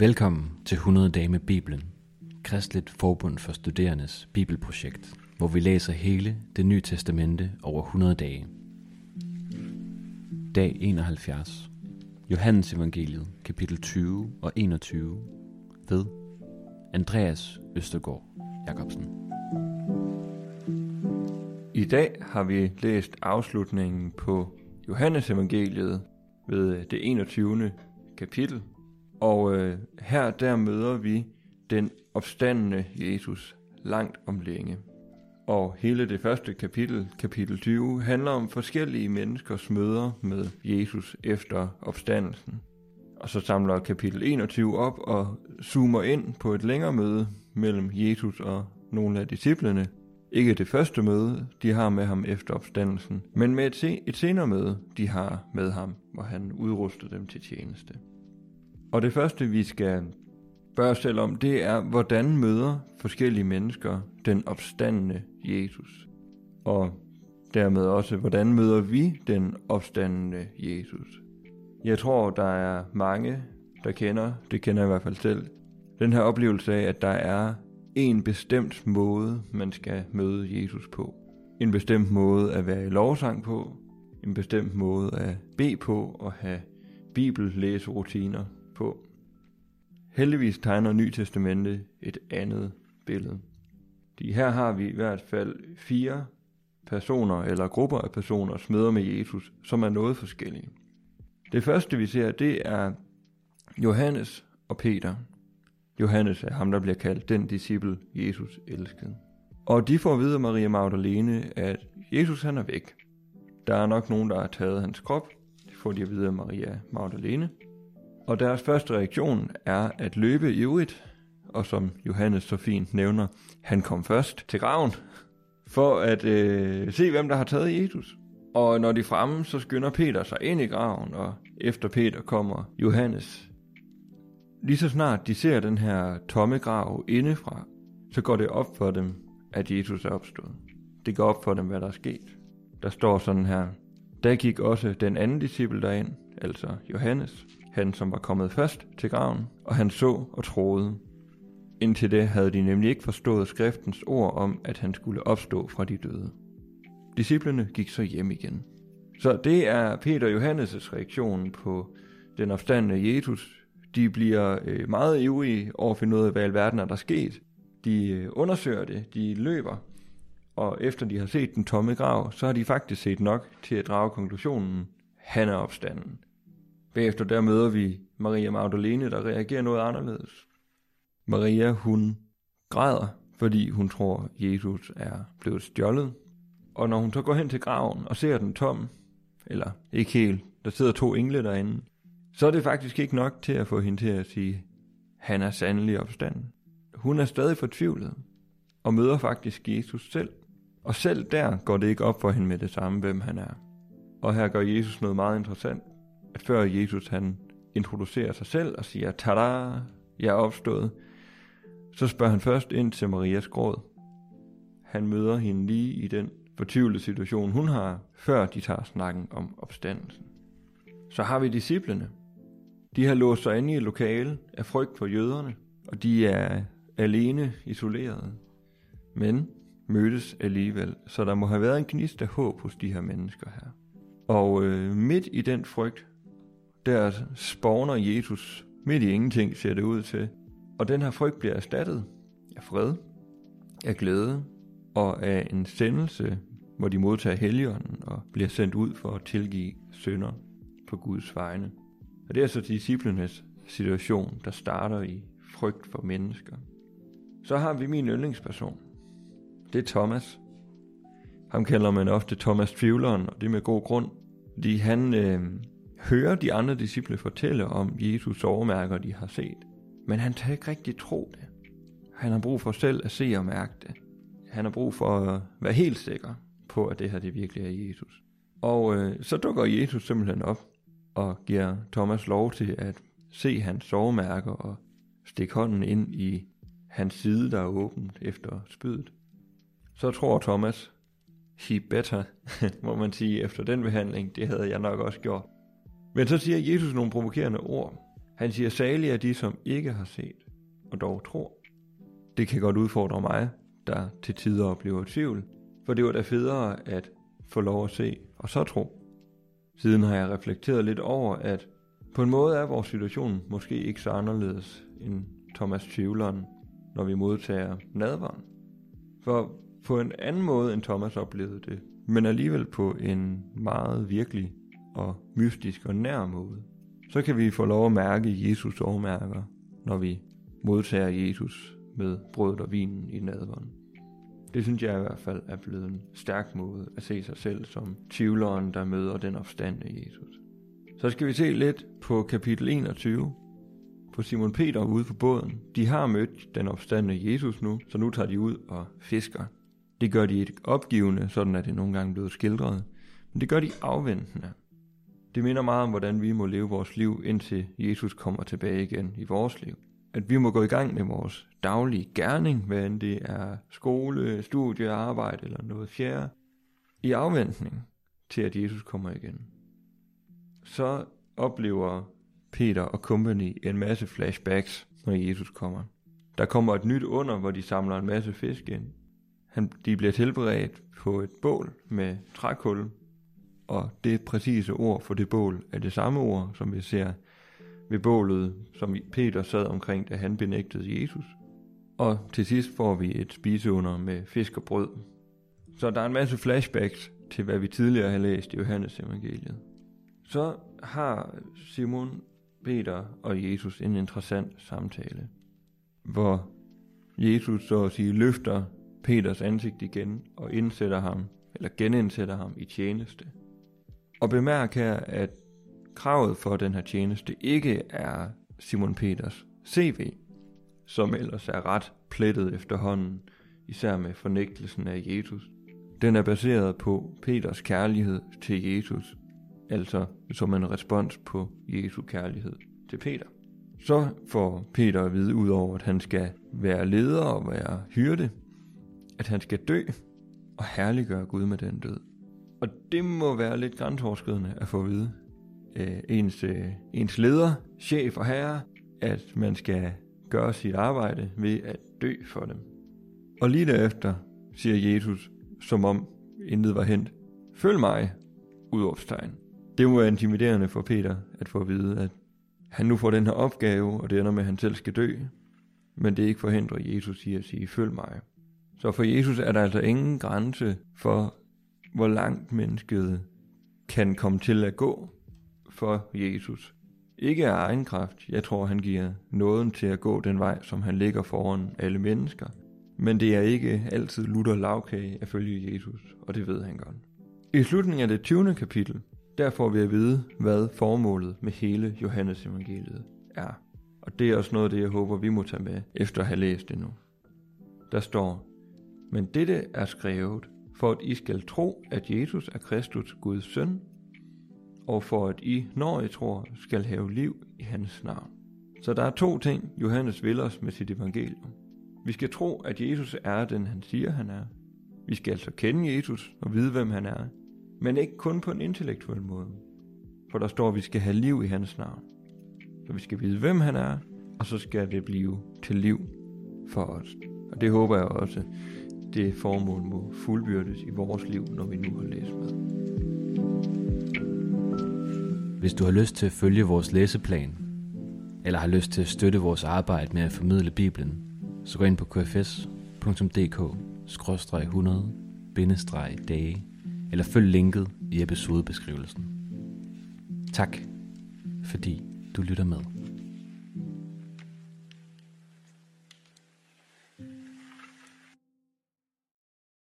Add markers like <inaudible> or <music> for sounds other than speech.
Velkommen til 100 dage med Bibelen, Kristligt Forbund for Studerendes Bibelprojekt, hvor vi læser hele det nye testamente over 100 dage. Dag 71. Johannes Evangeliet, kapitel 20 og 21, ved Andreas Østergaard Jacobsen. I dag har vi læst afslutningen på Johannes Evangeliet ved det 21. kapitel, og øh, her der møder vi den opstandende Jesus langt om længe. Og hele det første kapitel, kapitel 20, handler om forskellige menneskers møder med Jesus efter opstandelsen. Og så samler kapitel 21 op og zoomer ind på et længere møde mellem Jesus og nogle af disciplene. Ikke det første møde, de har med ham efter opstandelsen, men med et, se- et senere møde, de har med ham, hvor han udruster dem til tjeneste. Og det første, vi skal spørge os selv om, det er, hvordan møder forskellige mennesker den opstandende Jesus? Og dermed også, hvordan møder vi den opstandende Jesus? Jeg tror, der er mange, der kender, det kender jeg i hvert fald selv, den her oplevelse af, at der er en bestemt måde, man skal møde Jesus på. En bestemt måde at være i lovsang på, en bestemt måde at bede på og have bibellæserutiner på. Heldigvis tegner Ny Testamente et andet billede. De her har vi i hvert fald fire personer eller grupper af personer smeder med Jesus, som er noget forskellige. Det første vi ser, det er Johannes og Peter. Johannes er ham, der bliver kaldt den disciple, Jesus elskede. Og de får at vide af Maria Magdalene, at Jesus han er væk. Der er nok nogen, der har taget hans krop. Det får de at vide af Maria Magdalene. Og deres første reaktion er at løbe ivrigt, og som Johannes så fint nævner, han kom først til graven, for at øh, se, hvem der har taget Jesus. Og når de er fremme, så skynder Peter sig ind i graven, og efter Peter kommer Johannes. Lige så snart de ser den her tomme grav indefra, så går det op for dem, at Jesus er opstået. Det går op for dem, hvad der er sket. Der står sådan her, der gik også den anden disciple derind, altså Johannes, han som var kommet først til graven, og han så og troede. Indtil det havde de nemlig ikke forstået skriftens ord om, at han skulle opstå fra de døde. Disciplerne gik så hjem igen. Så det er Peter Johannes' reaktion på den opstandende Jesus. De bliver øh, meget ivrige over at finde ud af, hvad i alverden er der sket. De øh, undersøger det, de løber, og efter de har set den tomme grav, så har de faktisk set nok til at drage konklusionen, han er opstanden. Bagefter der møder vi Maria Magdalene, der reagerer noget anderledes. Maria, hun græder, fordi hun tror, Jesus er blevet stjålet. Og når hun så går hen til graven og ser den tom, eller ikke helt, der sidder to engle derinde, så er det faktisk ikke nok til at få hende til at sige, han er sandelig opstanden. Hun er stadig fortvivlet, og møder faktisk Jesus selv. Og selv der går det ikke op for hende med det samme, hvem han er. Og her gør Jesus noget meget interessant før Jesus han introducerer sig selv og siger, tada, jeg er opstået, så spørger han først ind til Marias gråd. Han møder hende lige i den fortvivlede situation, hun har, før de tager snakken om opstandelsen. Så har vi disciplene. De har låst sig inde i et lokale af frygt for jøderne, og de er alene isoleret. Men mødes alligevel, så der må have været en gnist af håb hos de her mennesker her. Og øh, midt i den frygt, der spawner Jesus midt i ingenting, ser det ud til. Og den her frygt bliver erstattet af fred, af glæde og af en sendelse, hvor de modtager helligånden og bliver sendt ud for at tilgive synder på Guds vegne. Og det er så disciplenes situation, der starter i frygt for mennesker. Så har vi min yndlingsperson. Det er Thomas. Ham kalder man ofte Thomas Tvivleren, og det er med god grund, fordi han øh, hører de andre disciple fortælle om Jesus overmærker, de har set. Men han tager ikke rigtig tro det. Han har brug for selv at se og mærke det. Han har brug for at være helt sikker på, at det her det virkelig er Jesus. Og øh, så dukker Jesus simpelthen op og giver Thomas lov til at se hans sovemærker og stikke hånden ind i hans side, der er åbent efter spydet. Så tror Thomas, he better, <laughs> må man sige, efter den behandling, det havde jeg nok også gjort. Men så siger Jesus nogle provokerende ord. Han siger, salige er de, som ikke har set, og dog tror. Det kan godt udfordre mig, der til tider oplever tvivl, for det var da federe at få lov at se, og så tro. Siden har jeg reflekteret lidt over, at på en måde er vores situation måske ikke så anderledes end Thomas Tvivleren, når vi modtager nadvaren. For på en anden måde end Thomas oplevede det, men alligevel på en meget virkelig og mystisk og nær måde, så kan vi få lov at mærke Jesus overmærker, når vi modtager Jesus med brødet og vinen i nadveren. Det synes jeg i hvert fald er blevet en stærk måde at se sig selv som tvivleren, der møder den opstande Jesus. Så skal vi se lidt på kapitel 21, på Simon Peter ude på båden. De har mødt den opstandende Jesus nu, så nu tager de ud og fisker. Det gør de ikke opgivende, sådan er det nogle gange blevet skildret, men det gør de afventende. Det minder meget om, hvordan vi må leve vores liv, indtil Jesus kommer tilbage igen i vores liv. At vi må gå i gang med vores daglige gerning, hvad end det er skole, studie, arbejde eller noget fjerde, i afventning til, at Jesus kommer igen. Så oplever Peter og company en masse flashbacks, når Jesus kommer. Der kommer et nyt under, hvor de samler en masse fisk ind. Han, de bliver tilberedt på et bål med trækul, og det præcise ord for det bål er det samme ord, som vi ser ved bålet, som Peter sad omkring, da han benægtede Jesus. Og til sidst får vi et spiseunder med fisk og brød. Så der er en masse flashbacks til, hvad vi tidligere har læst i Johannes evangeliet. Så har Simon, Peter og Jesus en interessant samtale, hvor Jesus så at sige løfter Peters ansigt igen og indsætter ham, eller genindsætter ham i tjeneste. Og bemærk her, at kravet for den her tjeneste ikke er Simon Peters CV, som ellers er ret plettet efterhånden, især med fornægtelsen af Jesus. Den er baseret på Peters kærlighed til Jesus, altså som en respons på Jesu kærlighed til Peter. Så får Peter at vide, udover at han skal være leder og være hyrde, at han skal dø og herliggøre Gud med den død. Og det må være lidt grænseoverskridende at få at vide øh, ens, øh, ens leder, chef og herre, at man skal gøre sit arbejde ved at dø for dem. Og lige derefter siger Jesus, som om intet var hent, følg mig, udopstegn. Det må være intimiderende for Peter at få at vide, at han nu får den her opgave, og det ender med, at han selv skal dø. Men det ikke forhindrer Jesus i at sige, følg mig. Så for Jesus er der altså ingen grænse for, hvor langt mennesket kan komme til at gå for Jesus. Ikke af egen kraft. Jeg tror, han giver nåden til at gå den vej, som han ligger foran alle mennesker. Men det er ikke altid lutter lavkage at følge Jesus, og det ved han godt. I slutningen af det 20. kapitel, der får vi at vide, hvad formålet med hele Johannes evangeliet er. Og det er også noget af det, jeg håber, vi må tage med, efter at have læst det nu. Der står, Men dette er skrevet, for at I skal tro, at Jesus er Kristus, Guds søn, og for at I, når I tror, skal have liv i hans navn. Så der er to ting, Johannes vil os med sit evangelium. Vi skal tro, at Jesus er den, han siger, han er. Vi skal altså kende Jesus og vide, hvem han er. Men ikke kun på en intellektuel måde. For der står, at vi skal have liv i hans navn. Så vi skal vide, hvem han er, og så skal det blive til liv for os. Og det håber jeg også, det formål må fuldbyrdes i vores liv, når vi nu har læst med. Hvis du har lyst til at følge vores læseplan, eller har lyst til at støtte vores arbejde med at formidle Bibelen, så gå ind på kfs.dk-100-dage, eller følg linket i episodebeskrivelsen. Tak, fordi du lytter med.